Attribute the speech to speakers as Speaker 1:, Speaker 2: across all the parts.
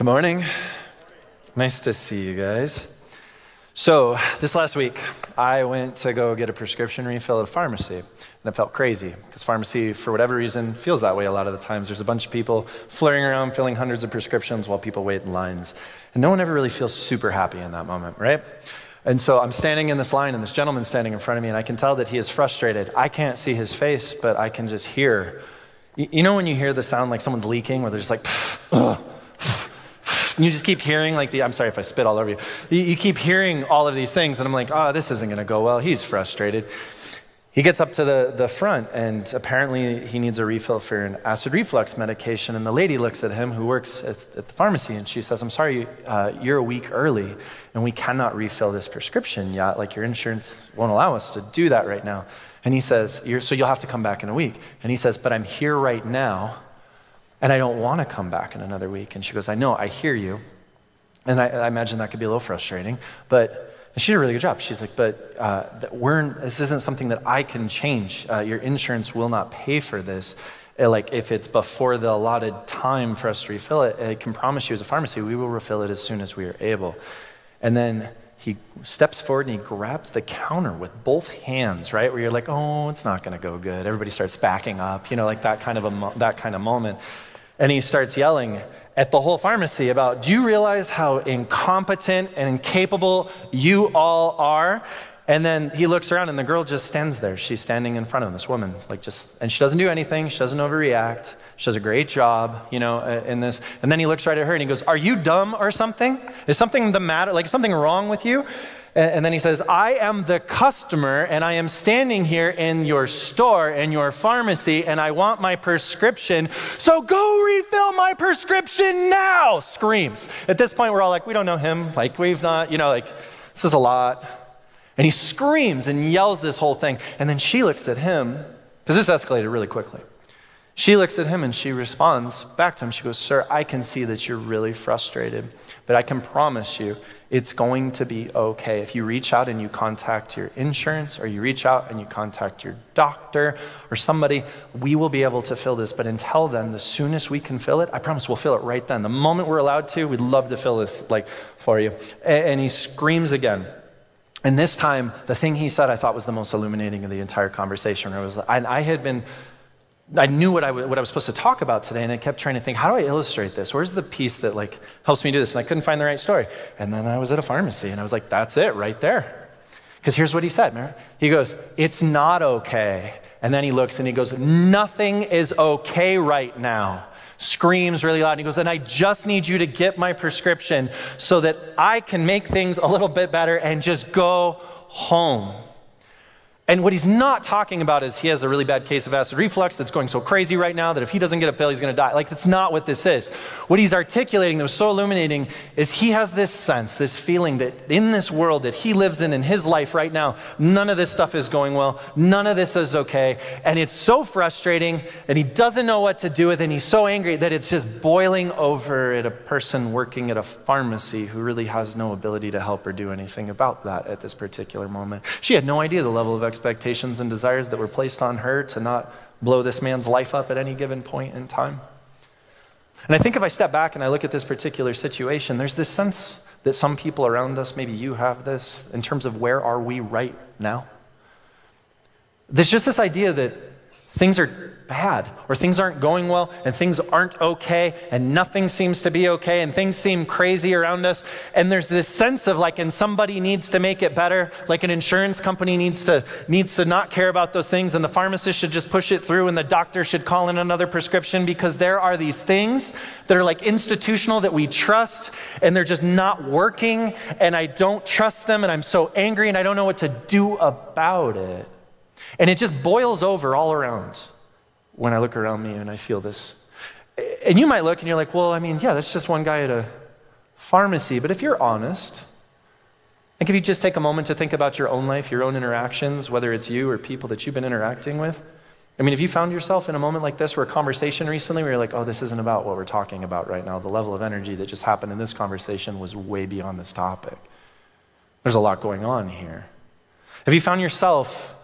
Speaker 1: Good morning. Nice to see you guys. So, this last week, I went to go get a prescription refill at a pharmacy, and it felt crazy because pharmacy, for whatever reason, feels that way a lot of the times. There's a bunch of people flurrying around filling hundreds of prescriptions while people wait in lines, and no one ever really feels super happy in that moment, right? And so I'm standing in this line, and this gentleman's standing in front of me, and I can tell that he is frustrated. I can't see his face, but I can just hear. You know when you hear the sound like someone's leaking, where they're just like, ugh, and you just keep hearing, like, the, I'm sorry if I spit all over you. you. You keep hearing all of these things, and I'm like, oh, this isn't going to go well. He's frustrated. He gets up to the, the front, and apparently he needs a refill for an acid reflux medication. And the lady looks at him, who works at, at the pharmacy, and she says, I'm sorry, uh, you're a week early, and we cannot refill this prescription yet. Like, your insurance won't allow us to do that right now. And he says, So you'll have to come back in a week. And he says, But I'm here right now and I don't want to come back in another week. And she goes, I know, I hear you. And I, I imagine that could be a little frustrating. But she did a really good job. She's like, but uh, we're, this isn't something that I can change. Uh, your insurance will not pay for this. Uh, like, if it's before the allotted time for us to refill it, I can promise you as a pharmacy, we will refill it as soon as we are able. And then he steps forward and he grabs the counter with both hands, right? Where you're like, oh, it's not going to go good. Everybody starts backing up, you know, like that kind of a mo- that kind of moment. And he starts yelling at the whole pharmacy about, Do you realize how incompetent and incapable you all are? And then he looks around and the girl just stands there. She's standing in front of him, this woman, like just, and she doesn't do anything. She doesn't overreact. She does a great job, you know, in this. And then he looks right at her and he goes, Are you dumb or something? Is something the matter? Like, something wrong with you? And then he says, I am the customer and I am standing here in your store, in your pharmacy, and I want my prescription. So go refill my prescription now, screams. At this point, we're all like, we don't know him. Like, we've not, you know, like, this is a lot. And he screams and yells this whole thing. And then she looks at him, because this escalated really quickly. She looks at him and she responds back to him. She goes, Sir, I can see that you're really frustrated, but I can promise you it's going to be okay. If you reach out and you contact your insurance, or you reach out and you contact your doctor or somebody, we will be able to fill this. But until then, the soonest we can fill it, I promise we'll fill it right then. The moment we're allowed to, we'd love to fill this like for you. And he screams again. And this time, the thing he said I thought was the most illuminating of the entire conversation. It was, I, I had been I knew what I, what I was supposed to talk about today, and I kept trying to think, how do I illustrate this? Where's the piece that like helps me do this? And I couldn't find the right story. And then I was at a pharmacy, and I was like, that's it right there. Because here's what he said, man. He goes, it's not okay. And then he looks and he goes, nothing is okay right now. Screams really loud. And he goes, and I just need you to get my prescription so that I can make things a little bit better and just go home. And what he's not talking about is he has a really bad case of acid reflux that's going so crazy right now that if he doesn't get a pill, he's going to die. Like, that's not what this is. What he's articulating that was so illuminating is he has this sense, this feeling that in this world that he lives in, in his life right now, none of this stuff is going well. None of this is okay. And it's so frustrating, and he doesn't know what to do with it. And he's so angry that it's just boiling over at a person working at a pharmacy who really has no ability to help or do anything about that at this particular moment. She had no idea the level of expectations and desires that were placed on her to not blow this man's life up at any given point in time. And I think if I step back and I look at this particular situation, there's this sense that some people around us, maybe you have this, in terms of where are we right now? There's just this idea that things are bad or things aren't going well and things aren't okay and nothing seems to be okay and things seem crazy around us and there's this sense of like and somebody needs to make it better like an insurance company needs to needs to not care about those things and the pharmacist should just push it through and the doctor should call in another prescription because there are these things that are like institutional that we trust and they're just not working and I don't trust them and I'm so angry and I don't know what to do about it. And it just boils over all around when I look around me and I feel this. And you might look and you're like, well, I mean, yeah, that's just one guy at a pharmacy. But if you're honest, like if you just take a moment to think about your own life, your own interactions, whether it's you or people that you've been interacting with, I mean, if you found yourself in a moment like this or a conversation recently where you're like, oh, this isn't about what we're talking about right now, the level of energy that just happened in this conversation was way beyond this topic. There's a lot going on here. Have you found yourself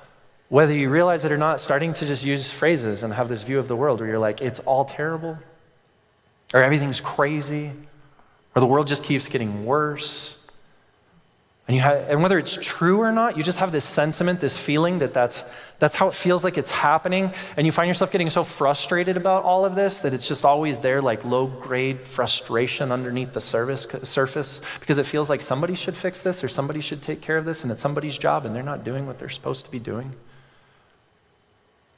Speaker 1: whether you realize it or not, starting to just use phrases and have this view of the world where you're like, it's all terrible, or everything's crazy, or the world just keeps getting worse. And, you have, and whether it's true or not, you just have this sentiment, this feeling that that's, that's how it feels like it's happening. And you find yourself getting so frustrated about all of this that it's just always there, like low grade frustration underneath the service, surface, because it feels like somebody should fix this or somebody should take care of this, and it's somebody's job, and they're not doing what they're supposed to be doing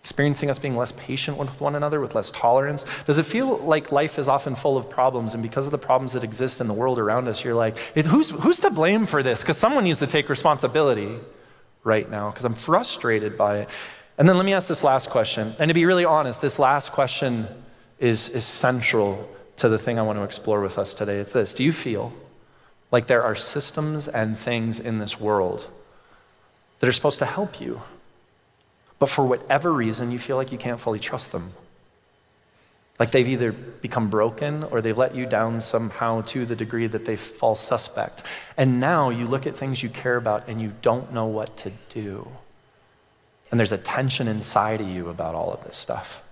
Speaker 1: experiencing us being less patient with one another, with less tolerance? Does it feel like life is often full of problems, and because of the problems that exist in the world around us, you're like, who's, who's to blame for this? Because someone needs to take responsibility right now, because I'm frustrated by it. And then let me ask this last question. And to be really honest, this last question is, is central to the thing I want to explore with us today. It's this Do you feel like there are systems and things in this world that are supposed to help you? But for whatever reason, you feel like you can't fully trust them. Like they've either become broken or they've let you down somehow to the degree that they fall suspect. And now you look at things you care about and you don't know what to do. And there's a tension inside of you about all of this stuff.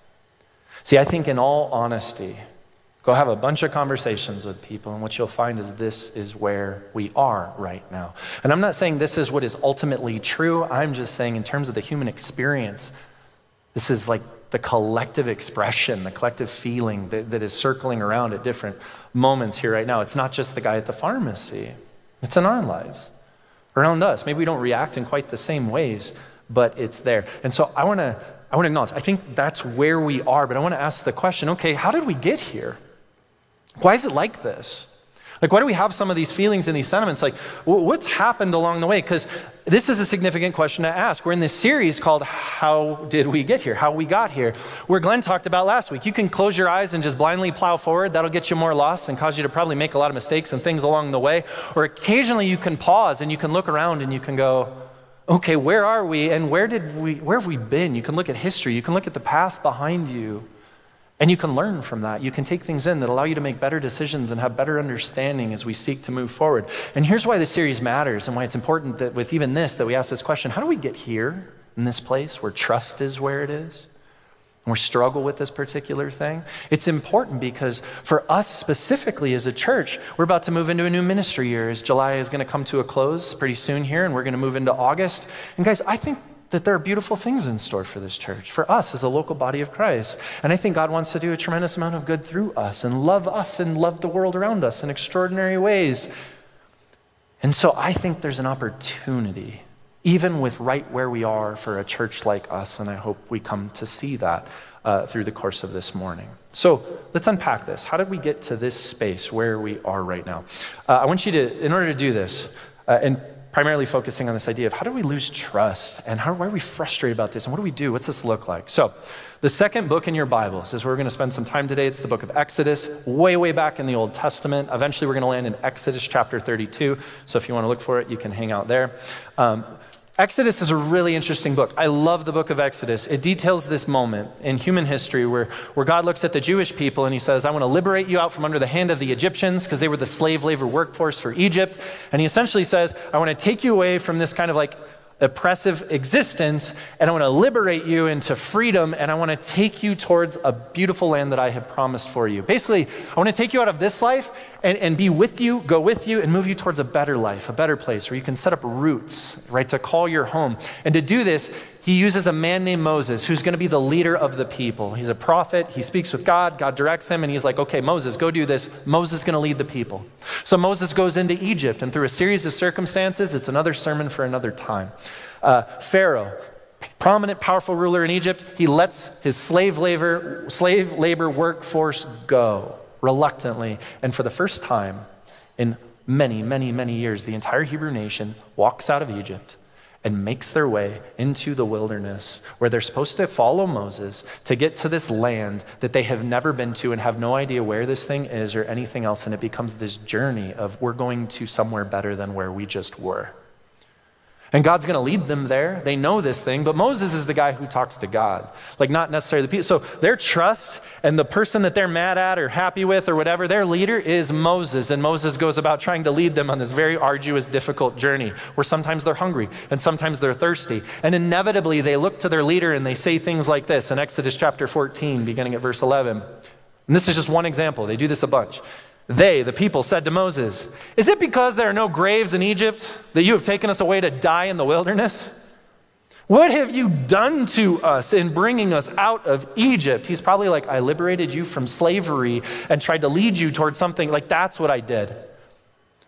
Speaker 1: See, I think in all honesty, Go have a bunch of conversations with people, and what you'll find is this is where we are right now. And I'm not saying this is what is ultimately true. I'm just saying, in terms of the human experience, this is like the collective expression, the collective feeling that, that is circling around at different moments here right now. It's not just the guy at the pharmacy, it's in our lives, around us. Maybe we don't react in quite the same ways, but it's there. And so I want to. I want to acknowledge, I think that's where we are, but I want to ask the question okay, how did we get here? Why is it like this? Like, why do we have some of these feelings and these sentiments? Like, what's happened along the way? Because this is a significant question to ask. We're in this series called How Did We Get Here? How We Got Here, where Glenn talked about last week. You can close your eyes and just blindly plow forward. That'll get you more lost and cause you to probably make a lot of mistakes and things along the way. Or occasionally you can pause and you can look around and you can go, okay, where are we and where did we where have we been? You can look at history, you can look at the path behind you. And you can learn from that. You can take things in that allow you to make better decisions and have better understanding as we seek to move forward. And here's why this series matters and why it's important that with even this that we ask this question, how do we get here in this place where trust is where it is? And we struggle with this particular thing. It's important because for us specifically as a church, we're about to move into a new ministry year as July is going to come to a close pretty soon here and we're going to move into August. And guys, I think that there are beautiful things in store for this church, for us as a local body of Christ. And I think God wants to do a tremendous amount of good through us and love us and love the world around us in extraordinary ways. And so I think there's an opportunity, even with right where we are, for a church like us. And I hope we come to see that uh, through the course of this morning. So let's unpack this. How did we get to this space where we are right now? Uh, I want you to, in order to do this, uh, and primarily focusing on this idea of how do we lose trust and how, why are we frustrated about this and what do we do? What's this look like? So, the second book in your Bibles is where we're going to spend some time today. It's the book of Exodus, way, way back in the Old Testament. Eventually, we're going to land in Exodus chapter 32. So, if you want to look for it, you can hang out there. Um, Exodus is a really interesting book. I love the book of Exodus. It details this moment in human history where, where God looks at the Jewish people and he says, I want to liberate you out from under the hand of the Egyptians because they were the slave labor workforce for Egypt. And he essentially says, I want to take you away from this kind of like oppressive existence, and I want to liberate you into freedom, and I want to take you towards a beautiful land that I have promised for you. Basically, I want to take you out of this life and, and be with you, go with you, and move you towards a better life, a better place where you can set up roots, right, to call your home. And to do this, he uses a man named Moses who's going to be the leader of the people. He's a prophet. He speaks with God. God directs him, and he's like, okay, Moses, go do this. Moses is going to lead the people. So Moses goes into Egypt, and through a series of circumstances, it's another sermon for another time. Uh, Pharaoh, prominent, powerful ruler in Egypt, he lets his slave labor, slave labor workforce go reluctantly. And for the first time in many, many, many years, the entire Hebrew nation walks out of Egypt and makes their way into the wilderness where they're supposed to follow Moses to get to this land that they have never been to and have no idea where this thing is or anything else. And it becomes this journey of we're going to somewhere better than where we just were. And God's going to lead them there. They know this thing, but Moses is the guy who talks to God. Like, not necessarily the people. So, their trust and the person that they're mad at or happy with or whatever, their leader is Moses. And Moses goes about trying to lead them on this very arduous, difficult journey where sometimes they're hungry and sometimes they're thirsty. And inevitably, they look to their leader and they say things like this in Exodus chapter 14, beginning at verse 11. And this is just one example. They do this a bunch. They, the people, said to Moses, Is it because there are no graves in Egypt that you have taken us away to die in the wilderness? What have you done to us in bringing us out of Egypt? He's probably like, I liberated you from slavery and tried to lead you towards something. Like, that's what I did.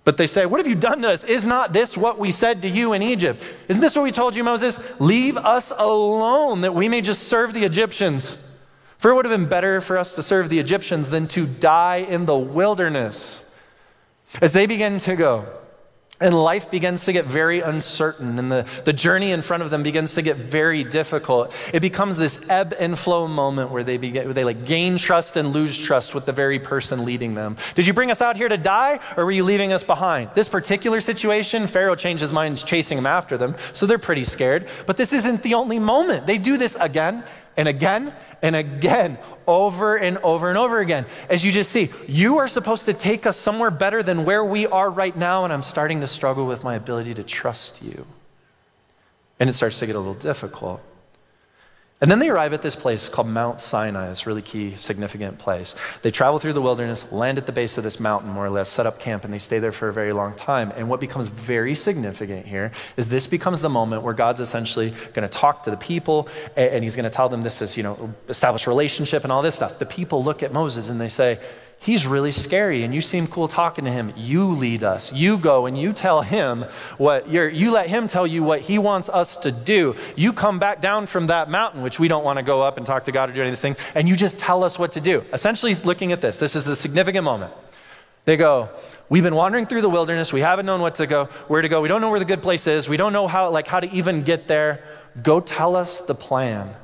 Speaker 1: But they say, What have you done to us? Is not this what we said to you in Egypt? Isn't this what we told you, Moses? Leave us alone that we may just serve the Egyptians. For it would have been better for us to serve the Egyptians than to die in the wilderness. As they begin to go, and life begins to get very uncertain, and the, the journey in front of them begins to get very difficult. It becomes this ebb and flow moment where they, begin, where they like gain trust and lose trust with the very person leading them. Did you bring us out here to die, or were you leaving us behind? This particular situation, Pharaoh changed his mind, chasing them after them, so they're pretty scared. But this isn't the only moment. They do this again and again and again, over and over and over again. As you just see, you are supposed to take us somewhere better than where we are right now, and I'm starting to struggle with my ability to trust you. And it starts to get a little difficult. And then they arrive at this place called Mount Sinai, this really key, significant place. They travel through the wilderness, land at the base of this mountain, more or less, set up camp, and they stay there for a very long time. And what becomes very significant here is this becomes the moment where God's essentially going to talk to the people, and he's going to tell them this is, you know, establish a relationship and all this stuff. The people look at Moses and they say, he's really scary and you seem cool talking to him. You lead us. You go and you tell him what you're, you let him tell you what he wants us to do. You come back down from that mountain, which we don't want to go up and talk to God or do anything, and you just tell us what to do. Essentially, looking at this, this is the significant moment. They go, We've been wandering through the wilderness. We haven't known what to go, where to go. We don't know where the good place is. We don't know how, like, how to even get there. Go tell us the plan.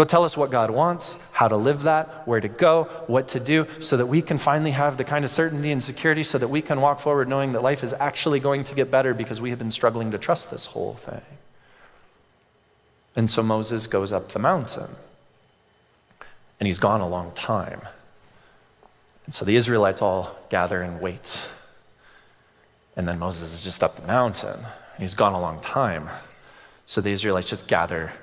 Speaker 1: Go tell us what God wants, how to live that, where to go, what to do, so that we can finally have the kind of certainty and security so that we can walk forward knowing that life is actually going to get better because we have been struggling to trust this whole thing. And so Moses goes up the mountain. And he's gone a long time. And so the Israelites all gather and wait. And then Moses is just up the mountain. And he's gone a long time. So the Israelites just gather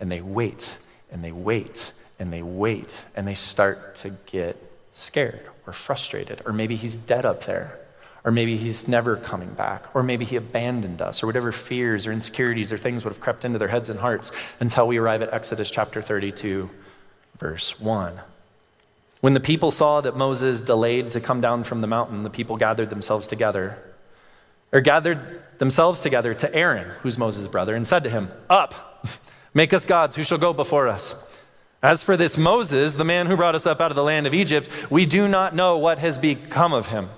Speaker 1: and they wait and they wait and they wait and they start to get scared or frustrated. Or maybe he's dead up there. Or maybe he's never coming back. Or maybe he abandoned us. Or whatever fears or insecurities or things would have crept into their heads and hearts until we arrive at Exodus chapter 32, verse 1. When the people saw that Moses delayed to come down from the mountain, the people gathered themselves together, or gathered themselves together to Aaron, who's Moses' brother, and said to him, Up! Make us gods who shall go before us. As for this Moses, the man who brought us up out of the land of Egypt, we do not know what has become of him.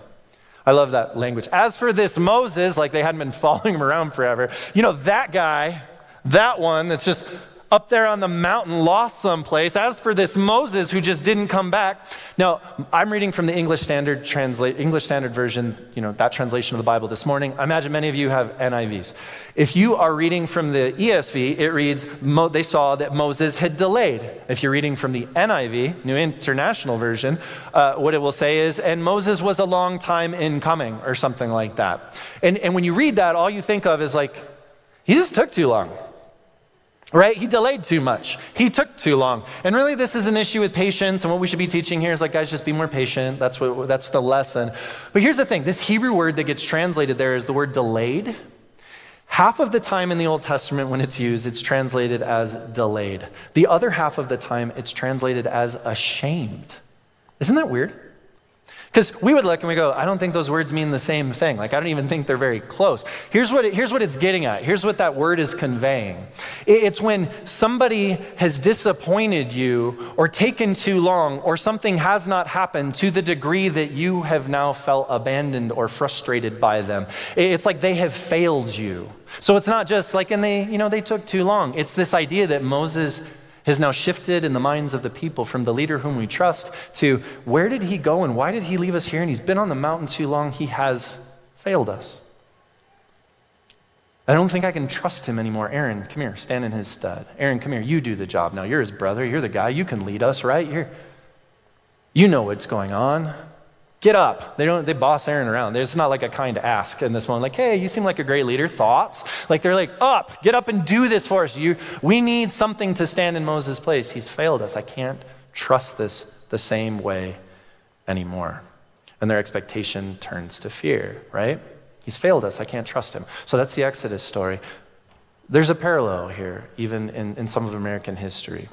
Speaker 1: I love that language. As for this Moses, like they hadn't been following him around forever, you know, that guy, that one that's just up there on the mountain, lost someplace. As for this Moses who just didn't come back. Now, I'm reading from the English Standard English Standard Version, you know, that translation of the Bible this morning. I imagine many of you have NIVs. If you are reading from the ESV, it reads, they saw that Moses had delayed. If you're reading from the NIV, New International Version, uh, what it will say is, and Moses was a long time in coming, or something like that. And, and when you read that, all you think of is like, he just took too long. Right? He delayed too much. He took too long. And really, this is an issue with patience. And what we should be teaching here is like, guys, just be more patient. That's, what, that's the lesson. But here's the thing this Hebrew word that gets translated there is the word delayed. Half of the time in the Old Testament, when it's used, it's translated as delayed. The other half of the time, it's translated as ashamed. Isn't that weird? Because we would look and we go, I don't think those words mean the same thing. Like, I don't even think they're very close. Here's what, it, here's what it's getting at. Here's what that word is conveying it's when somebody has disappointed you or taken too long or something has not happened to the degree that you have now felt abandoned or frustrated by them. It's like they have failed you. So it's not just like, and they, you know, they took too long. It's this idea that Moses has now shifted in the minds of the people from the leader whom we trust to where did he go and why did he leave us here? And he's been on the mountain too long. He has failed us. I don't think I can trust him anymore. Aaron, come here, stand in his stead. Aaron, come here, you do the job now. You're his brother, you're the guy, you can lead us, right? You're, you know what's going on. Get up. They don't, they boss Aaron around. It's not like a kind ask in this one, like, hey, you seem like a great leader. Thoughts? Like they're like, up, get up and do this for us. You, we need something to stand in Moses' place. He's failed us. I can't trust this the same way anymore. And their expectation turns to fear, right? He's failed us. I can't trust him. So that's the Exodus story. There's a parallel here, even in, in some of American history.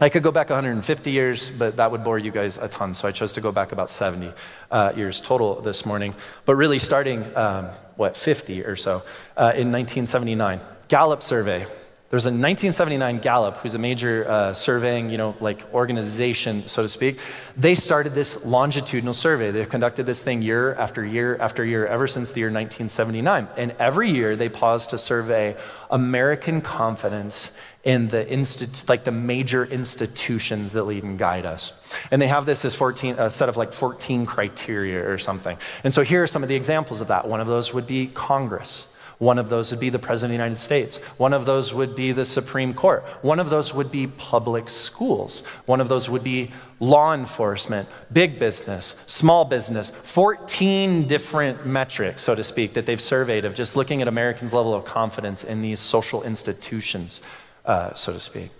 Speaker 1: I could go back 150 years, but that would bore you guys a ton. So I chose to go back about 70 uh, years total this morning. But really, starting, um, what, 50 or so, uh, in 1979, Gallup survey there's a 1979 Gallup, who's a major uh, surveying, you know, like organization, so to speak. They started this longitudinal survey. They've conducted this thing year after year after year ever since the year 1979. And every year they pause to survey American confidence in the institu- like the major institutions that lead and guide us. And they have this as 14, a set of like 14 criteria or something. And so here are some of the examples of that. One of those would be Congress. One of those would be the President of the United States. One of those would be the Supreme Court. One of those would be public schools. One of those would be law enforcement, big business, small business. 14 different metrics, so to speak, that they've surveyed of just looking at Americans' level of confidence in these social institutions, uh, so to speak.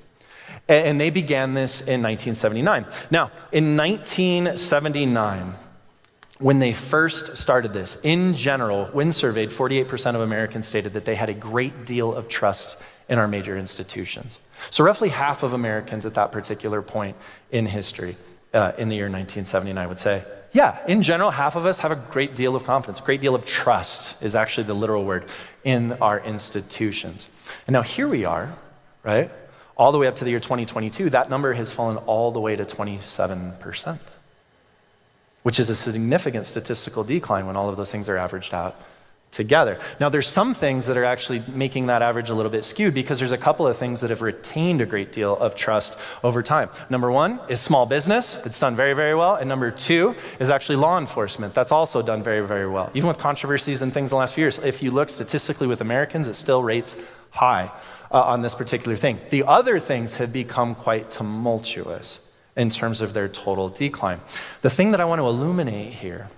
Speaker 1: And they began this in 1979. Now, in 1979, when they first started this, in general, when surveyed, 48% of Americans stated that they had a great deal of trust in our major institutions. So, roughly half of Americans at that particular point in history, uh, in the year 1979, would say, yeah, in general, half of us have a great deal of confidence, a great deal of trust is actually the literal word in our institutions. And now here we are, right? All the way up to the year 2022, that number has fallen all the way to 27% which is a significant statistical decline when all of those things are averaged out together. Now, there's some things that are actually making that average a little bit skewed because there's a couple of things that have retained a great deal of trust over time. Number one is small business, it's done very, very well. And number two is actually law enforcement, that's also done very, very well. Even with controversies and things in the last few years, if you look statistically with Americans, it still rates high uh, on this particular thing. The other things have become quite tumultuous in terms of their total decline. The thing that I want to illuminate here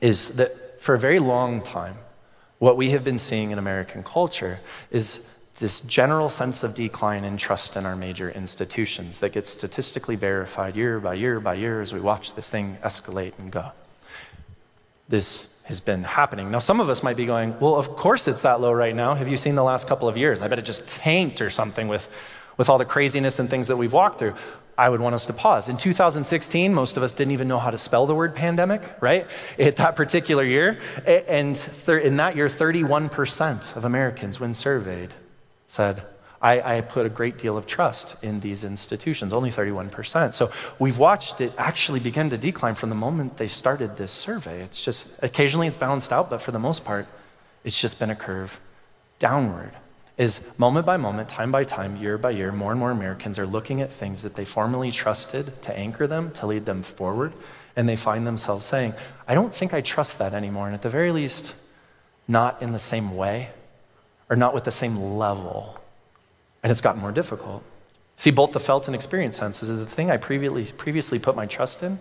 Speaker 1: is that for a very long time, what we have been seeing in American culture is this general sense of decline in trust in our major institutions that gets statistically verified year by year by year as we watch this thing escalate and go. This has been happening. Now, some of us might be going, well, of course it's that low right now. Have you seen the last couple of years? I bet it just tanked or something with, with all the craziness and things that we've walked through. I would want us to pause. In 2016, most of us didn't even know how to spell the word pandemic, right? At that particular year. And in that year, 31% of Americans, when surveyed, said, I, I, put a great deal of trust in these institutions, only 31%. So we've watched it actually begin to decline from the moment they started this survey. It's just, occasionally it's balanced out, but for the most part, it's just been a curve downward is moment by moment, time by time, year by year, more and more Americans are looking at things that they formerly trusted to anchor them, to lead them forward, and they find themselves saying, I don't think I trust that anymore. And at the very least, not in the same way or not with the same level. And it's gotten more difficult. See, both the felt and experienced senses is the thing I previously, previously put my trust in,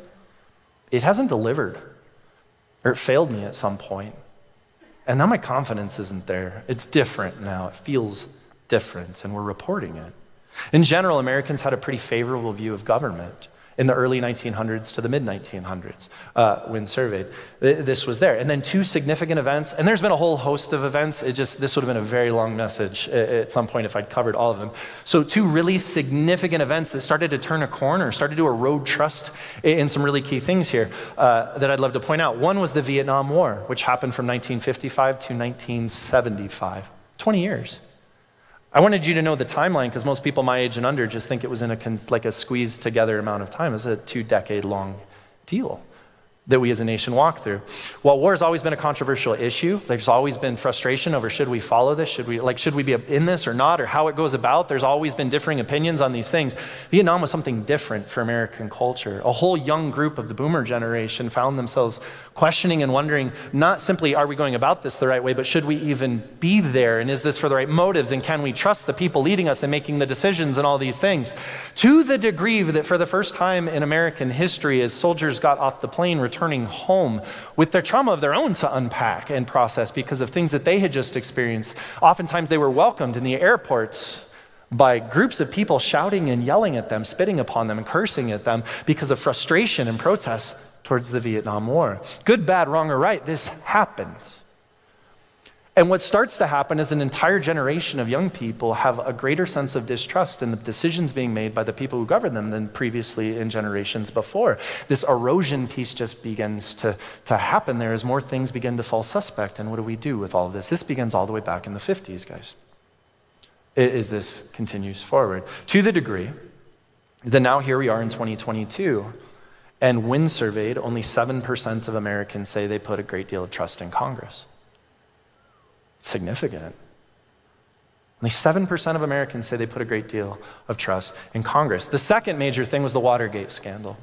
Speaker 1: it hasn't delivered, or it failed me at some point. And now my confidence isn't there. It's different now. It feels different, and we're reporting it. In general, Americans had a pretty favorable view of government in the early 1900s to the mid 1900s uh, when surveyed. This was there. And then two significant events, and there's been a whole host of events. It just, this would have been a very long message at some point if I'd covered all of them. So, two really significant events that started to turn a corner, started to erode trust in some really key things here uh, that I'd love to point out. One was the Vietnam War, which happened from 1955 to 1975, 20 years. I wanted you to know the timeline because most people my age and under just think it was in a like a squeezed together amount of time. It was a two decade long deal that we as a nation walk through. While war has always been a controversial issue, there's always been frustration over should we follow this, should we like should we be in this or not, or how it goes about. There's always been differing opinions on these things. Vietnam was something different for American culture. A whole young group of the boomer generation found themselves questioning and wondering not simply are we going about this the right way, but should we even be there? And is this for the right motives? And can we trust the people leading us and making the decisions and all these things? To the degree that for the first time in American history, as soldiers got off the plane, returning home with their trauma of their own to unpack and process because of things that they had just experienced. Oftentimes they were welcomed in the airports by groups of people shouting and yelling at them, spitting upon them, and cursing at them because of frustration and protest towards the Vietnam War. Good, bad, wrong, or right, this happens. And what starts to happen is an entire generation of young people have a greater sense of distrust in the decisions being made by the people who govern them than previously in generations before. This erosion piece just begins to, to happen there as more things begin to fall suspect. And what do we do with all of this? This begins all the way back in the 50s, guys. As this continues forward. To the degree that now here we are in 2022, and when surveyed, only 7% of Americans say they put a great deal of trust in Congress significant. Only 7% of Americans say they put a great deal of trust in Congress. The second major thing was the Watergate scandal.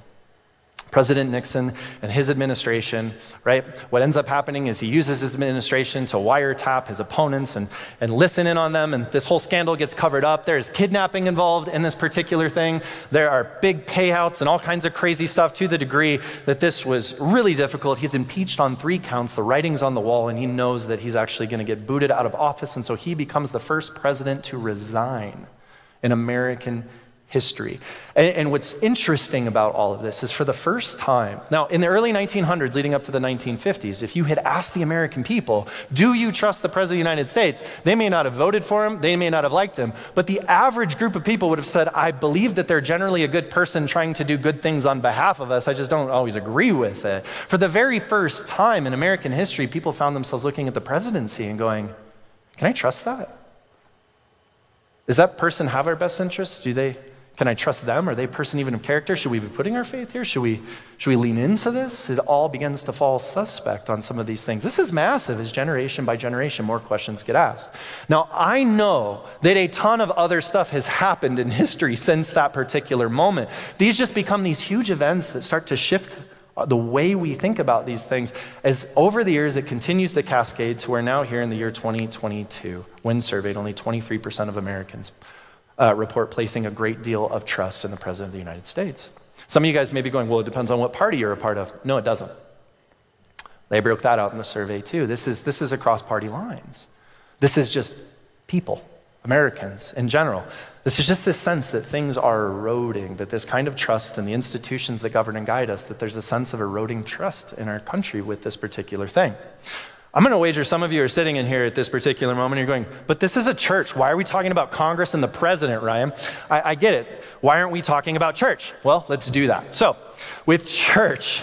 Speaker 1: President Nixon and his administration, right? What ends up happening is he uses his administration to wiretap his opponents and, and listen in on them, and this whole scandal gets covered up. There's kidnapping involved in this particular thing. There are big payouts and all kinds of crazy stuff to the degree that this was really difficult. He's impeached on three counts, the writing's on the wall, and he knows that he's actually going to get booted out of office, and so he becomes the first president to resign in American history. And, and, what's interesting about all of this is for the first time, now in the early 1900s leading up to the 1950s, if you had asked the American people, do you trust the President of the United States? They may not have voted for him, they may not have liked him, but the average group of people would have said, I believe that they're generally a good person trying to do good things on behalf of us. I just don't always agree with it. For the very first time in American history, people found themselves looking at the presidency and going, Can I trust that? Does that person have our best interests? Do they can I trust them? Are they a person even of character? Should we be putting our faith here? Should we, should we lean into this? It all begins to fall suspect on some of these things. This is massive as generation by generation more questions get asked. Now, I know that a ton of other stuff has happened in history since that particular moment. These just become these huge events that start to shift the way we think about these things as over the years it continues to cascade to where now here in the year 2022 when surveyed only 23% of americans uh, report placing a great deal of trust in the President of the United States. Some of you guys may be going, well, it depends on what party you're a part of. No, it doesn't. They broke that out in the survey too. This is, this is across party lines. This is just people, Americans in general. This is just this sense that things are eroding, that this kind of trust in the institutions that govern and guide us, that there's a sense of eroding trust in our country with this particular thing. I'm going to wager some of you are sitting in here at this particular moment. You're going, but this is a church. Why are we talking about Congress and the president, Ryan? I, I get it. Why aren't we talking about church? Well, let's do that. So, with church,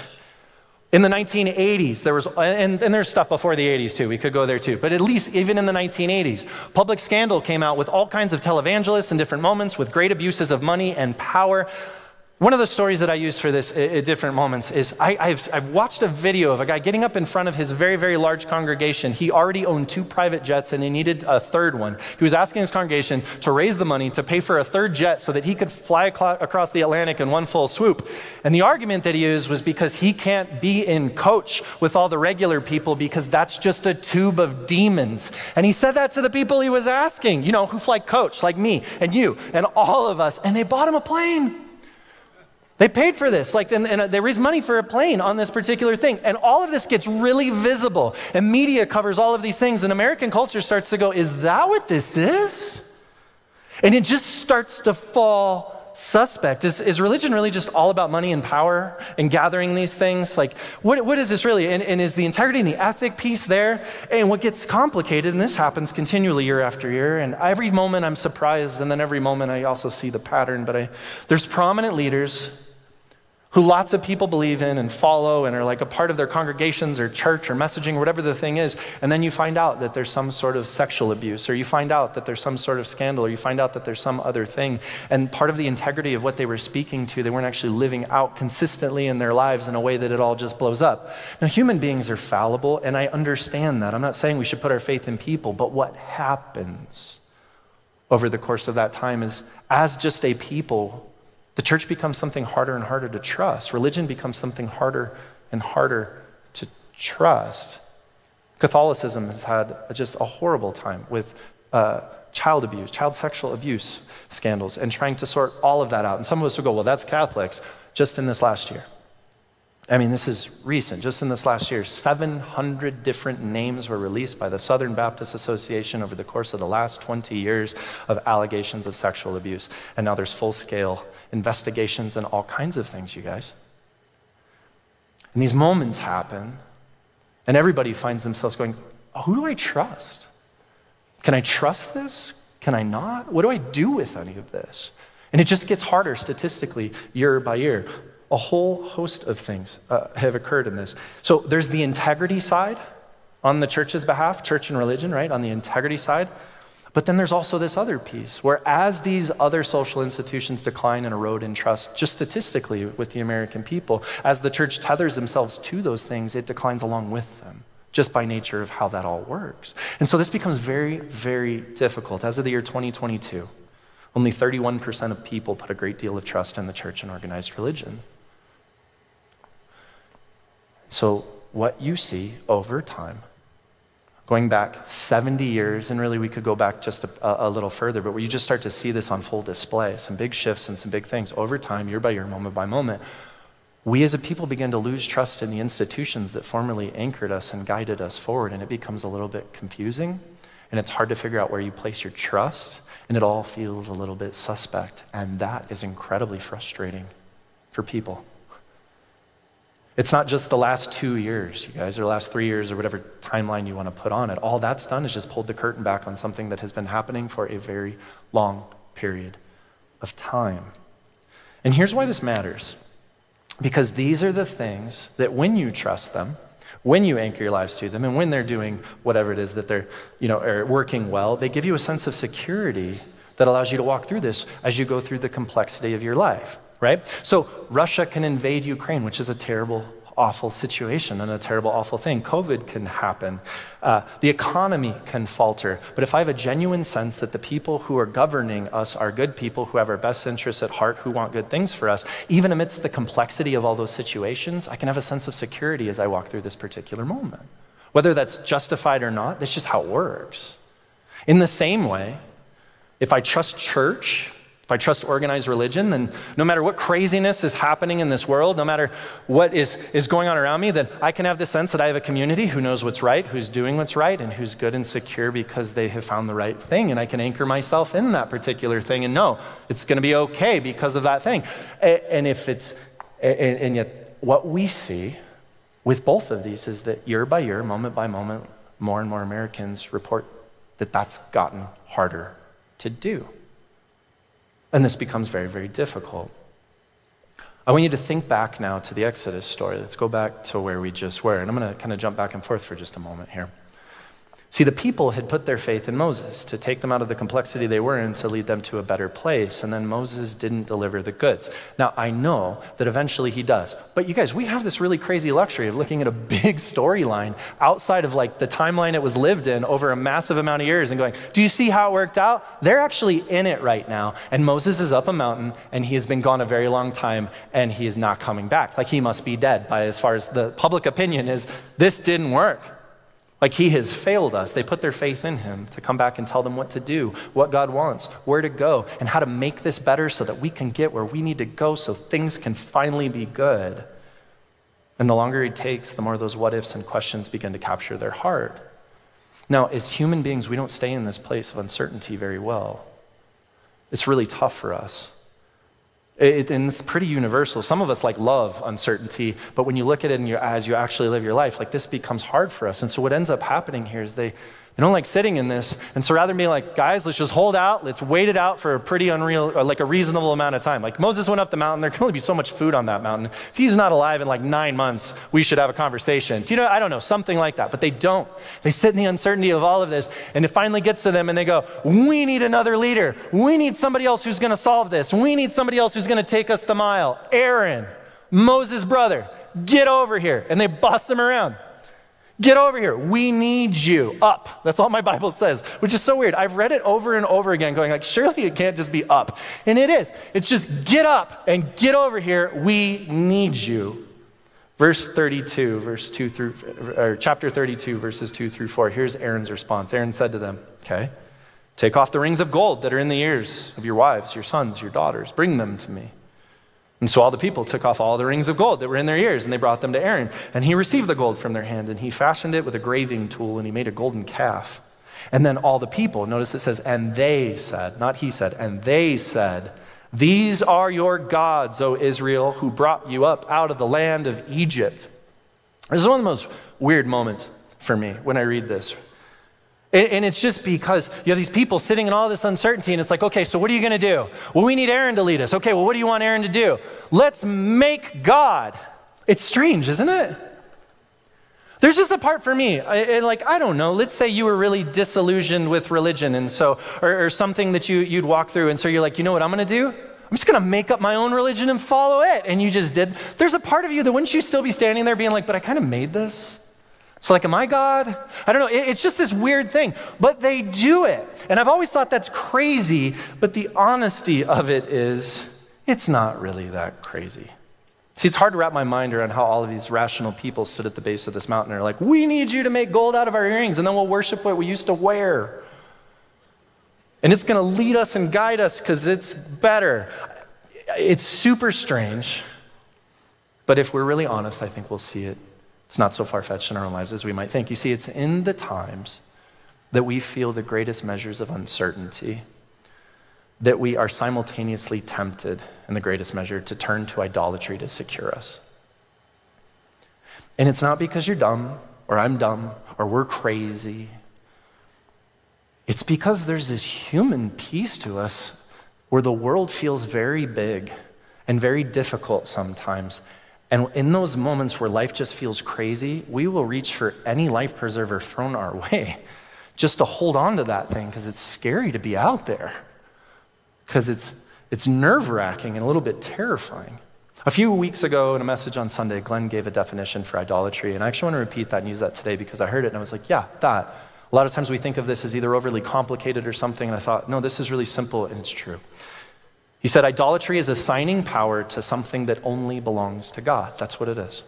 Speaker 1: in the 1980s, there was, and, and, there's stuff before the 80s too, we could go there too, but at least even in the 1980s, Public Scandal came out with all kinds of televangelists in different moments with great abuses of money and power. One of the stories that I use for this at different moments is I, have I've watched a video of a guy getting up in front of his very, very large congregation. He already owned two private jets and he needed a third one. He was asking his congregation to raise the money to pay for a third jet so that he could fly across the Atlantic in one full swoop. And the argument that he used was because he can't be in coach with all the regular people because that's just a tube of demons. And he said that to the people he was asking, you know, who fly coach, like me and you and all of us. And they bought him a plane. They paid for this, like, and, and, they raised money for a plane on this particular thing. And all of this gets really visible. And media covers all of these things. And American culture starts to go, is that what this is? And it just starts to fall suspect. Is, is religion really just all about money and power and gathering these things? Like, what, what is this really? And, and is the integrity and the ethic piece there? And what gets complicated, and this happens continually year after year, and every moment I'm surprised, and then every moment I also see the pattern, but I, there's prominent leaders who lots of people believe in and follow and are like a part of their congregations or church or messaging, whatever the thing is, and then you find out that there's some sort of sexual abuse, or you find out that there's some sort of scandal, or you find out that there's some other thing. And part of the integrity of what they were speaking to, they weren't actually living out consistently in their lives in a way that it all just blows up. Now, human beings are fallible, and I understand that. I'm not saying we should put our faith in people, but what happens over the course of that time is, as just a people, the church becomes something harder and harder to trust. Religion becomes something harder and harder to trust. Catholicism has had just a horrible time with uh, child abuse, child sexual abuse scandals, and trying to sort all of that out. And some of us will go, well, that's Catholics, just in this last year. I mean, this is recent. Just in this last year, 700 different names were released by the Southern Baptist Association over the course of the last 20 years of allegations of sexual abuse. And now there's full scale investigations and all kinds of things, you guys. And these moments happen, and everybody finds themselves going, Who do I trust? Can I trust this? Can I not? What do I do with any of this? And it just gets harder statistically year by year. A whole host of things uh, have occurred in this. So there's the integrity side on the church's behalf, church and religion, right? On the integrity side. But then there's also this other piece where, as these other social institutions decline and erode in trust, just statistically with the American people, as the church tethers themselves to those things, it declines along with them, just by nature of how that all works. And so this becomes very, very difficult. As of the year 2022, only 31% of people put a great deal of trust in the church and organized religion. So, what you see over time going back 70 years, and really we could go back just a, a, little further, but where you just start to see this on full display, some big shifts and some big things over time, year by year, moment by moment. We as a people begin to lose trust in the institutions that formerly anchored us and guided us forward, and it becomes a little bit confusing, and it's hard to figure out where you place your trust, and it all feels a little bit suspect, and that is incredibly frustrating for people. It's not just the last two years, you guys, or last three years, or whatever timeline you want to put on it. All that's done is just pulled the curtain back on something that has been happening for a very long period of time. And here's why this matters because these are the things that when you trust them, when you anchor your lives to them, and when they're doing whatever it is that they're, you know, are working well, they give you a sense of security that allows you to walk through this as you go through the complexity of your life right? So Russia can invade Ukraine, which is a terrible, awful situation and a terrible, awful thing. COVID can happen. Uh, the economy can falter. But if I have a genuine sense that the people who are governing us are good people who have our best interests at heart, who want good things for us, even amidst the complexity of all those situations, I can have a sense of security as I walk through this particular moment. Whether that's justified or not, that's just how it works. In the same way, if I trust church, if I trust organized religion, then no matter what craziness is happening in this world, no matter what is, is going on around me, then I can have the sense that I have a community who knows what's right, who's doing what's right, and who's good and secure because they have found the right thing. And I can anchor myself in that particular thing and know it's going to be okay because of that thing. And if it's, and yet what we see with both of these is that year by year, moment by moment, more and more Americans report that that's gotten harder to do. And this becomes very, very difficult. I want you to think back now to the Exodus story. Let's go back to where we just were. And I'm going to kind of jump back and forth for just a moment here. See, the people had put their faith in Moses to take them out of the complexity they were in to lead them to a better place, and then Moses didn't deliver the goods. Now, I know that eventually he does, but you guys, we have this really crazy luxury of looking at a big storyline outside of like the timeline it was lived in over a massive amount of years and going, Do you see how it worked out? They're actually in it right now, and Moses is up a mountain, and he has been gone a very long time, and he is not coming back. Like he must be dead by as far as the public opinion is, this didn't work. Like he has failed us. They put their faith in him to come back and tell them what to do, what God wants, where to go, and how to make this better so that we can get where we need to go so things can finally be good. And the longer it takes, the more those what ifs and questions begin to capture their heart. Now, as human beings, we don't stay in this place of uncertainty very well. It's really tough for us. It, and it's pretty universal. Some of us like love uncertainty, but when you look at it your, as you actually live your life, like this becomes hard for us. And so what ends up happening here is they, they don't like sitting in this. And so rather than being like, guys, let's just hold out, let's wait it out for a pretty unreal, uh, like a reasonable amount of time. Like Moses went up the mountain, there can only be so much food on that mountain. If he's not alive in like nine months, we should have a conversation. Do you know, I don't know, something like that. But they don't. They sit in the uncertainty of all of this. And it finally gets to them and they go, we need another leader. We need somebody else who's going to solve this. We need somebody else who's going to take us the mile. Aaron, Moses' brother, get over here. And they boss him around. Get over here. We need you. Up. That's all my Bible says, which is so weird. I've read it over and over again, going like, surely it can't just be up. And it is. It's just get up and get over here. We need you. Verse 32, verse 2 through, or chapter 32, verses 2 through 4. Here's Aaron's response. Aaron said to them, Okay, take off the rings of gold that are in the ears of your wives, your sons, your daughters. Bring them to me. And so all the people took off all the rings of gold that were in their ears, and they brought them to Aaron. And he received the gold from their hand, and he fashioned it with a graving tool, and he made a golden calf. And then all the people, notice it says, and they said, not he said, and they said, These are your gods, O Israel, who brought you up out of the land of Egypt. This is one of the most weird moments for me when I read this. And it's just because you have these people sitting in all this uncertainty, and it's like, okay, so what are you going to do? Well, we need Aaron to lead us. Okay, well, what do you want Aaron to do? Let's make God. It's strange, isn't it? There's just a part for me, I, like, I don't know, let's say you were really disillusioned with religion, and so, or, or something that you, you'd walk through, and so you're like, you know what I'm going to do? I'm just going to make up my own religion and follow it. And you just did. There's a part of you that wouldn't you still be standing there being like, but I kind of made this? So, like, am I God? I don't know. It's just this weird thing. But they do it. And I've always thought that's crazy, but the honesty of it is it's not really that crazy. See, it's hard to wrap my mind around how all of these rational people stood at the base of this mountain and are like, we need you to make gold out of our earrings, and then we'll worship what we used to wear. And it's going to lead us and guide us because it's better. It's super strange. But if we're really honest, I think we'll see it it's not so far fetched in our own lives as we might think. You see, it's in the times that we feel the greatest measures of uncertainty that we are simultaneously tempted, in the greatest measure, to turn to idolatry to secure us. And it's not because you're dumb, or I'm dumb, or we're crazy. It's because there's this human piece to us where the world feels very big and very difficult sometimes. And in those moments where life just feels crazy, we will reach for any life preserver thrown our way just to hold on to that thing because it's scary to be out there, because it's, it's nerve wracking and a little bit terrifying. A few weeks ago in a message on Sunday, Glenn gave a definition for idolatry, and I actually want to repeat that and use that today because I heard it and I was like, yeah, that. A lot of times we think of this as either overly complicated or something, and I thought, no, this is really simple and it's true. He said, idolatry is assigning power to something that only belongs to God. That's what it is.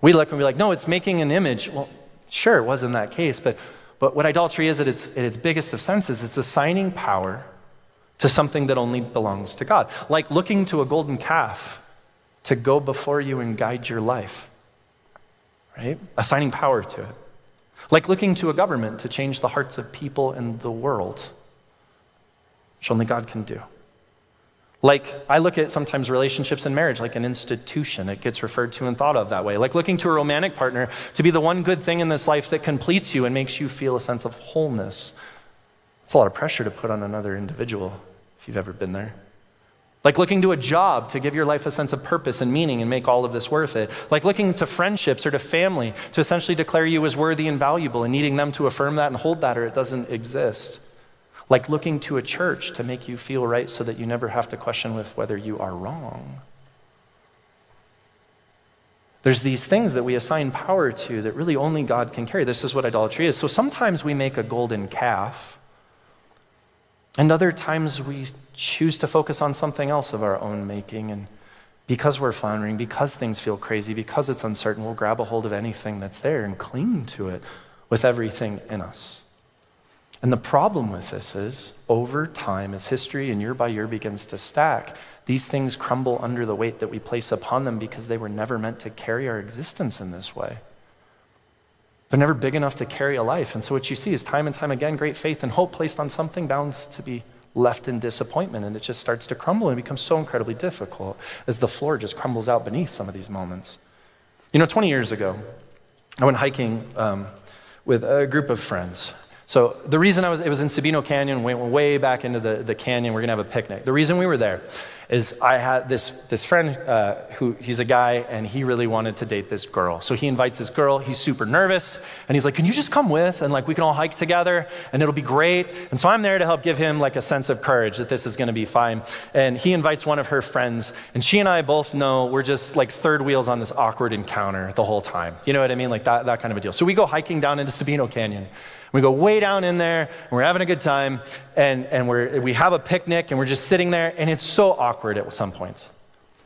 Speaker 1: We look and we're like, no, it's making an image. Well, sure, it was in that case, but, but what idolatry is at its, at its biggest of senses, it's assigning power to something that only belongs to God. Like looking to a golden calf to go before you and guide your life, right? Assigning power to it. Like looking to a government to change the hearts of people in the world, which only God can do. Like, I look at sometimes relationships and marriage like an institution. It gets referred to and thought of that way. Like looking to a romantic partner to be the one good thing in this life that completes you and makes you feel a sense of wholeness. It's a lot of pressure to put on another individual, if you've ever been there. Like looking to a job to give your life a sense of purpose and meaning and make all of this worth it. Like looking to friendships or to family to essentially declare you as worthy and valuable and needing them to affirm that and hold that or it doesn't exist like looking to a church to make you feel right so that you never have to question with whether you are wrong. There's these things that we assign power to that really only God can carry. This is what idolatry is. So sometimes we make a golden calf, and other times we choose to focus on something else of our own making. And because we're floundering, because things feel crazy, because it's uncertain, we'll grab a hold of anything that's there and cling to it with everything in us. And the problem with this is, over time, as history and year by year begins to stack, these things crumble under the weight that we place upon them because they were never meant to carry our existence in this way. They're never big enough to carry a life. And so, what you see is time and time again great faith and hope placed on something bound to be left in disappointment. And it just starts to crumble and becomes so incredibly difficult as the floor just crumbles out beneath some of these moments. You know, 20 years ago, I went hiking um, with a group of friends. So the reason I was, it was in Sabino Canyon, went way back into the, the canyon, we're gonna have a picnic. The reason we were there is I had this, this friend uh, who, he's a guy and he really wanted to date this girl. So he invites this girl, he's super nervous and he's like, can you just come with and like we can all hike together and it'll be great. And so I'm there to help give him like a sense of courage that this is gonna be fine. And he invites one of her friends and she and I both know we're just like third wheels on this awkward encounter the whole time. You know what I mean? Like that, that kind of a deal. So we go hiking down into Sabino Canyon. We go way down in there, and we're having a good time, and, and we're, we have a picnic, and we're just sitting there, and it's so awkward at some points.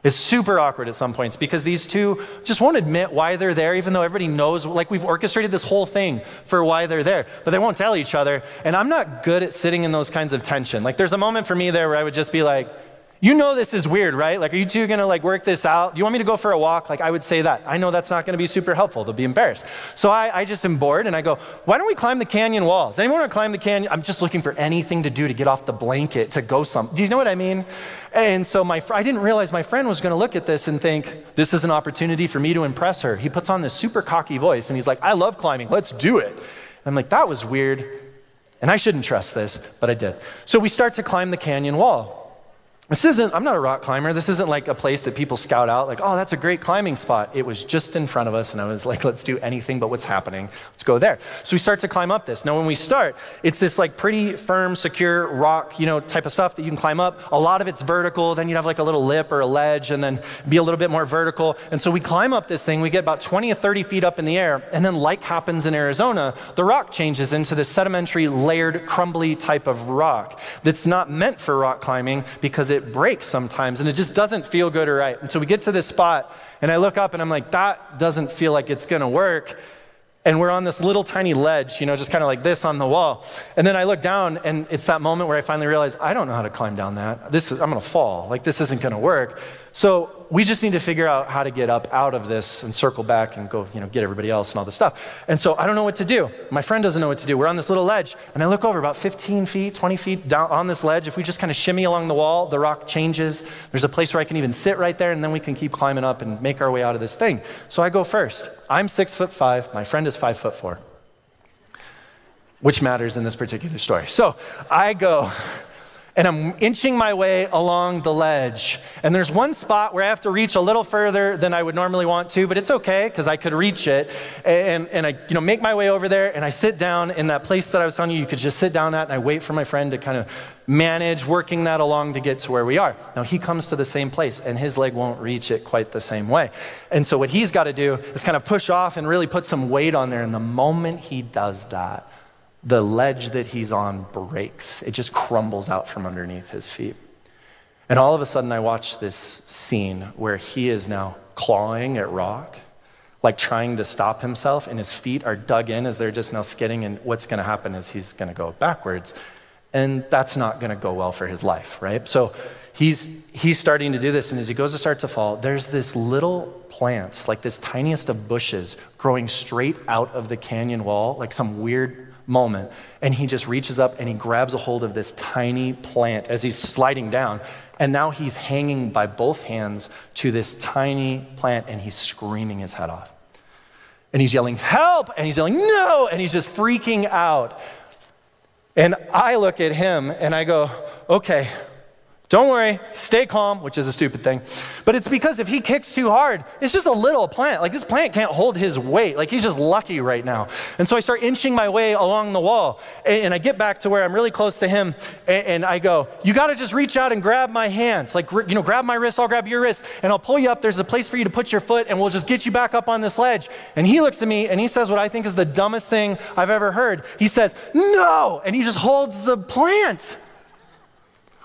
Speaker 1: It's super awkward at some points because these two just won't admit why they're there, even though everybody knows, like we've orchestrated this whole thing for why they're there, but they won't tell each other. And I'm not good at sitting in those kinds of tension. Like there's a moment for me there where I would just be like, You know this is weird, right? Like, are you two gonna like work this out? Do you want me to go for a walk? Like, I would say that. I know that's not gonna be super helpful. They'll be embarrassed. So I, I just am bored and I go, why don't we climb the canyon walls? Anyone wanna climb the canyon? I'm just looking for anything to do to get off the blanket, to go some. Do you know what I mean? And so my, I didn't realize my friend was gonna look at this and think, this is an opportunity for me to impress her. He puts on this super cocky voice and he's like, I love climbing, let's do it. And I'm like, that was weird. And I shouldn't trust this, but I did. So we start to climb the canyon wall. This isn't, I'm not a rock climber. This isn't like a place that people scout out, like, oh, that's a great climbing spot. It was just in front of us, and I was like, let's do anything but what's happening. Let's go there. So we start to climb up this. Now, when we start, it's this like pretty firm, secure rock, you know, type of stuff that you can climb up. A lot of it's vertical. Then you'd have like a little lip or a ledge, and then be a little bit more vertical. And so we climb up this thing. We get about 20 or 30 feet up in the air, and then, like happens in Arizona, the rock changes into this sedimentary, layered, crumbly type of rock that's not meant for rock climbing because it breaks sometimes and it just doesn't feel good or right. And so we get to this spot and I look up and I'm like, that doesn't feel like it's gonna work. And we're on this little tiny ledge, you know, just kind of like this on the wall. And then I look down and it's that moment where I finally realize I don't know how to climb down that. This is, I'm gonna fall. Like this isn't gonna work. So we just need to figure out how to get up out of this and circle back and go, you know, get everybody else and all this stuff. And so I don't know what to do. My friend doesn't know what to do. We're on this little ledge, and I look over about 15 feet, 20 feet down on this ledge. If we just kind of shimmy along the wall, the rock changes. There's a place where I can even sit right there, and then we can keep climbing up and make our way out of this thing. So I go first. I'm six foot five. My friend is five foot four, which matters in this particular story. So I go and I'm inching my way along the ledge. And there's one spot where I have to reach a little further than I would normally want to, but it's okay because I could reach it. And, and I you know, make my way over there and I sit down in that place that I was telling you you could just sit down at, and I wait for my friend to kind of manage working that along to get to where we are. Now he comes to the same place and his leg won't reach it quite the same way. And so what he's got to do is kind of push off and really put some weight on there. And the moment he does that, the ledge that he's on breaks. It just crumbles out from underneath his feet. And all of a sudden, I watch this scene where he is now clawing at rock, like trying to stop himself, and his feet are dug in as they're just now skidding. And what's going to happen is he's going to go backwards. And that's not going to go well for his life, right? So he's, he's starting to do this. And as he goes to start to fall, there's this little plant, like this tiniest of bushes, growing straight out of the canyon wall, like some weird moment. And he just reaches up and he grabs a hold of this tiny plant as he's sliding down. And now he's hanging by both hands to this tiny plant and he's screaming his head off. And he's yelling, Help! And he's yelling, No! And he's just freaking out. And I look at him and I go, Okay, don't worry, stay calm, which is a stupid thing. But it's because if he kicks too hard, it's just a little plant. Like this plant can't hold his weight. Like he's just lucky right now. And so I start inching my way along the wall. And, I get back to where I'm really close to him. And, I go, You got to just reach out and grab my hands. Like, you know, grab my wrist, I'll grab your wrist. And I'll pull you up. There's a place for you to put your foot, and we'll just get you back up on this ledge. And he looks at me and he says what I think is the dumbest thing I've ever heard. He says, No. And he just holds the plant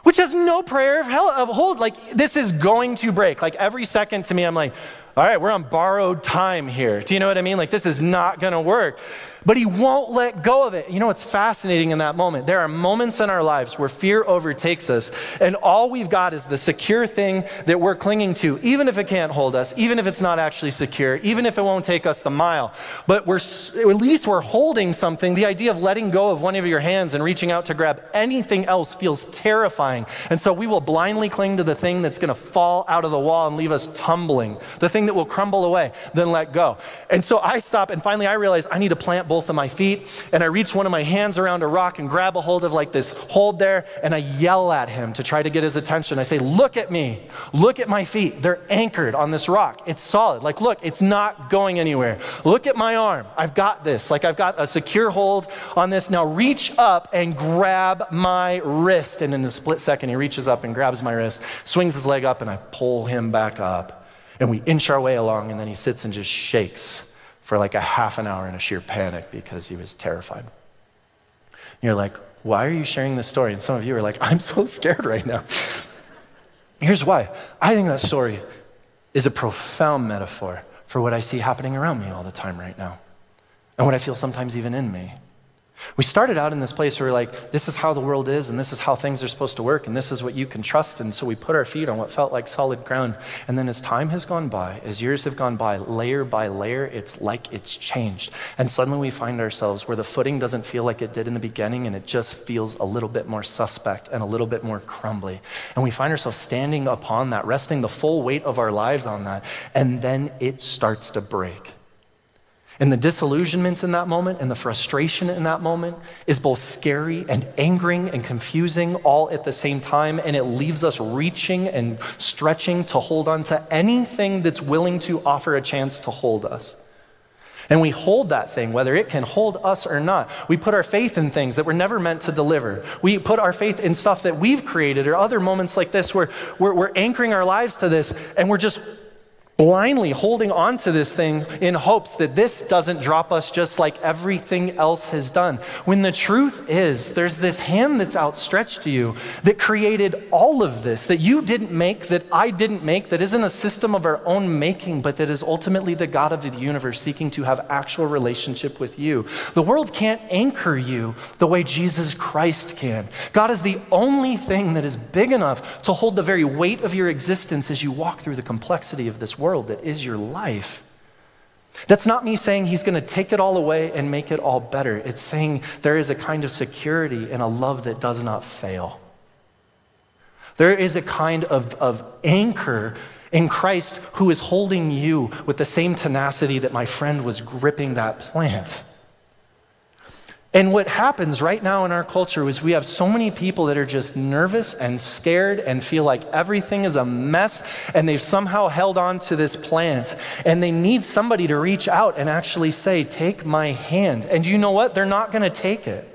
Speaker 1: which has no prayer of, hell, of hold. Like, this is going to break. Like, every second to me, I'm like, all right, we're on borrowed time here. Do you know what I mean? Like, this is not going to work but he won't let go of it. You know it's fascinating in that moment? There are moments in our lives where fear overtakes us, and all we've got is the secure thing that we're clinging to, even if it can't hold us, even if it's not actually secure, even if it won't take us the mile. But we're at least we're holding something. The idea of letting go of one of your hands and reaching out to grab anything else feels terrifying. And so we will blindly cling to the thing that's going to fall out of the wall and leave us tumbling, the thing that will crumble away, then let go. And so I stop, and finally I realize I need to plant both of my feet, and I reach one of my hands around a rock and grab a hold of like this hold there, and I yell at him to try to get his attention. I say, Look at me. Look at my feet. They're anchored on this rock. It's solid. Like, look, it's not going anywhere. Look at my arm. I've got this. Like, I've got a secure hold on this. Now reach up and grab my wrist. And in a split second, he reaches up and grabs my wrist, swings his leg up, and I pull him back up. And we inch our way along, and then he sits and just shakes for like a half an hour in a sheer panic because he was terrified. And you're like, why are you sharing this story? And some of you are like, I'm so scared right now. Here's why I think that story is a profound metaphor for what I see happening around me all the time right now, and what I feel sometimes even in me. We started out in this place where we're like, this is how the world is, and this is how things are supposed to work, and this is what you can trust. And so we put our feet on what felt like solid ground. And then as time has gone by, as years have gone by, layer by layer, it's like it's changed. And suddenly we find ourselves where the footing doesn't feel like it did in the beginning, and it just feels a little bit more suspect and a little bit more crumbly. And we find ourselves standing upon that, resting the full weight of our lives on that, and then it starts to break. And the disillusionment in that moment and the frustration in that moment is both scary and angering and confusing all at the same time. And it leaves us reaching and stretching to hold on to anything that's willing to offer a chance to hold us. And we hold that thing, whether it can hold us or not. We put our faith in things that were never meant to deliver. We put our faith in stuff that we've created or other moments like this where we're, we're anchoring our lives to this and we're just blindly holding on to this thing in hopes that this doesn't drop us just like everything else has done. When the truth is, there's this hand that's outstretched to you that created all of this, that you didn't make, that I didn't make, that isn't a system of our own making, but that is ultimately the God of the universe seeking to have actual relationship with you. The world can't anchor you the way Jesus Christ can. God is the only thing that is big enough to hold the very weight of your existence as you walk through the complexity of this world world that is your life. That's not me saying he's going to take it all away and make it all better. It's saying there is a kind of security and a love that does not fail. There is a kind of, of anchor in Christ who is holding you with the same tenacity that my friend was gripping that plant. And what happens right now in our culture is we have so many people that are just nervous and scared and feel like everything is a mess and they've somehow held on to this plant and they need somebody to reach out and actually say, Take my hand. And you know what? They're not going to take it.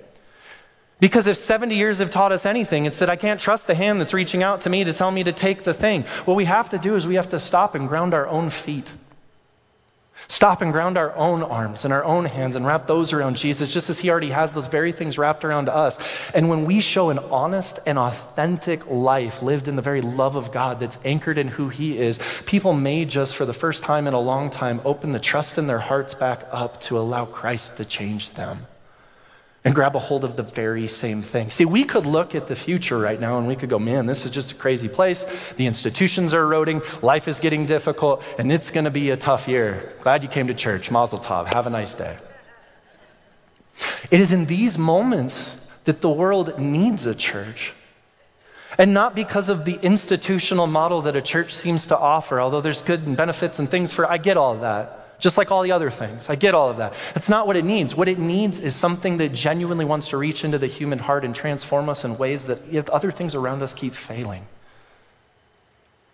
Speaker 1: Because if 70 years have taught us anything, it's that I can't trust the hand that's reaching out to me to tell me to take the thing. What we have to do is we have to stop and ground our own feet. Stop and ground our own arms and our own hands and wrap those around Jesus, just as He already has those very things wrapped around us. And when we show an honest and authentic life lived in the very love of God that's anchored in who He is, people may just for the first time in a long time open the trust in their hearts back up to allow Christ to change them and grab a hold of the very same thing. See, we could look at the future right now and we could go, man, this is just a crazy place. The institutions are eroding, life is getting difficult, and it's going to be a tough year. Glad you came to church. Mazel tov. Have a nice day. It is in these moments that the world needs a church. And not because of the institutional model that a church seems to offer, although there's good benefits and things for, I get all that just like all the other things. I get all of that. It's not what it needs. What it needs is something that genuinely wants to reach into the human heart and transform us in ways that other things around us keep failing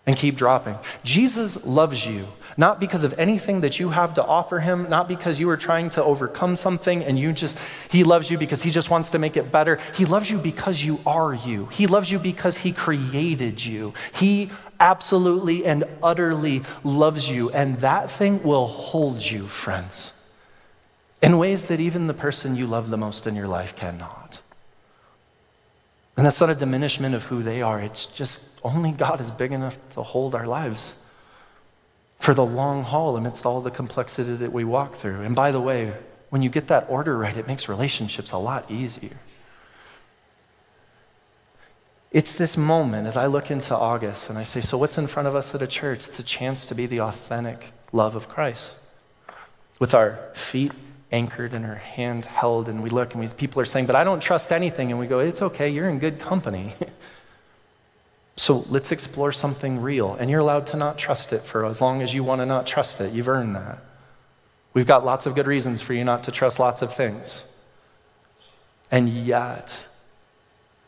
Speaker 1: and keep dropping. Jesus loves you, not because of anything that you have to offer him, not because you are trying to overcome something and you just, he loves you because he just wants to make it better. He loves you because you are you. He loves you because he created you. He absolutely and utterly loves you, and that thing will hold you, friends, in ways that even the person you love the most in your life cannot. And that's not a diminishment of who they are. It's just only God is big enough to hold our lives for the long haul amidst all the complexity that we walk through. And by the way, when you get that order right, it makes relationships a lot easier. It's this moment as I look into August and I say, So, what's in front of us at a church? It's a chance to be the authentic love of Christ. With our feet anchored and our hand held, and we look and we, people are saying, But I don't trust anything. And we go, It's okay, you're in good company. so, let's explore something real. And you're allowed to not trust it for as long as you want to not trust it. You've earned that. We've got lots of good reasons for you not to trust lots of things. And yet,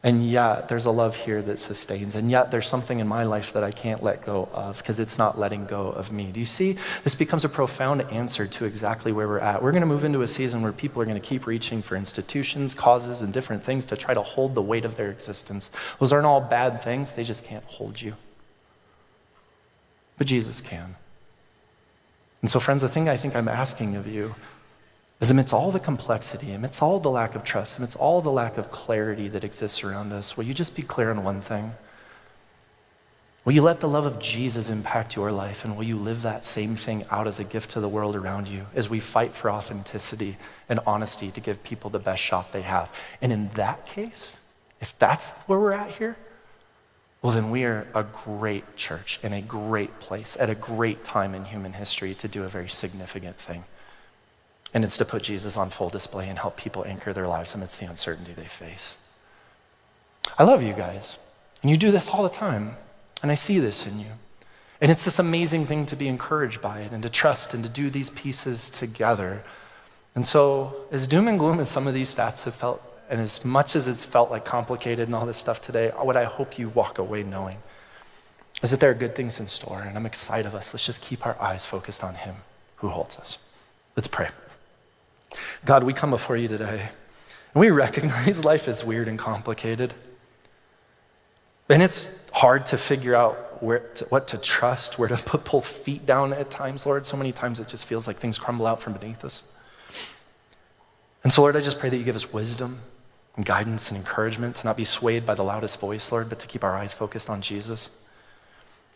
Speaker 1: and yet, there's a love here that sustains. And yet, there's something in my life that I can't let go of because it's not letting go of me. Do you see? This becomes a profound answer to exactly where we're at. We're going to move into a season where people are going to keep reaching for institutions, causes, and different things to try to hold the weight of their existence. Those aren't all bad things, they just can't hold you. But Jesus can. And so, friends, the thing I think I'm asking of you is amidst all the complexity, amidst all the lack of trust, amidst all the lack of clarity that exists around us, will you just be clear on one thing? Will you let the love of Jesus impact your life? And will you live that same thing out as a gift to the world around you as we fight for authenticity and honesty to give people the best shot they have? And in that case, if that's where we're at here, well, then we are a great church in a great place at a great time in human history to do a very significant thing. And it's to put Jesus on full display and help people anchor their lives amidst the uncertainty they face. I love you guys. And you do this all the time. And I see this in you. And it's this amazing thing to be encouraged by it and to trust and to do these pieces together. And so, as doom and gloom as some of these stats have felt, and as much as it's felt like complicated and all this stuff today, what I hope you walk away knowing is that there are good things in store. And I'm excited of us. Let's just keep our eyes focused on Him who holds us. Let's pray. God, we come before you today, and we recognize life is weird and complicated. And it's hard to figure out where to, what to trust, where to put both feet down at times, Lord. So many times it just feels like things crumble out from beneath us. And so, Lord, I just pray that you give us wisdom and guidance and encouragement to not be swayed by the loudest voice, Lord, but to keep our eyes focused on Jesus.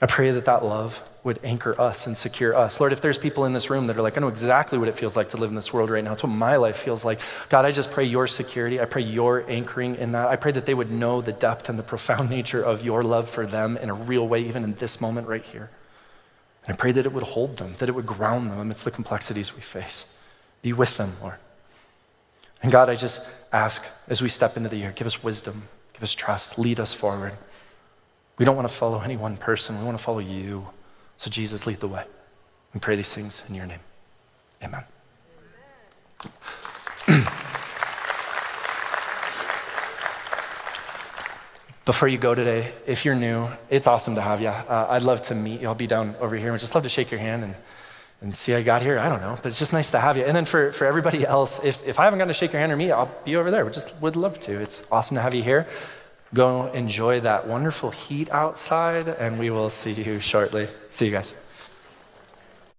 Speaker 1: I pray that that love would anchor us and secure us. Lord, if there's people in this room that are like, I know exactly what it feels like to live in this world right now. It's what my life feels like. God, I just pray your security. I pray your anchoring in that. I pray that they would know the depth and the profound nature of your love for them in a real way, even in this moment right here. And I pray that it would hold them, that it would ground them amidst the complexities we face. Be with them, Lord. And God, I just ask as we step into the year, give us wisdom, give us trust, lead us forward. We don't want to follow any one person. We want to follow you. So, Jesus, lead the way. We pray these things in your name. Amen. Before you go today, if you're new, it's awesome to have you. Uh, I'd love to meet you. I'll be down over here. I'd just love to shake your hand and, and see I got here. I don't know, but it's just nice to have you. And then for, for everybody else, if, if I haven't gotten to shake your hand or meet, I'll be over there. We just would love to. It's awesome to have you here. Go enjoy that wonderful heat outside, and we will see you shortly. See you guys.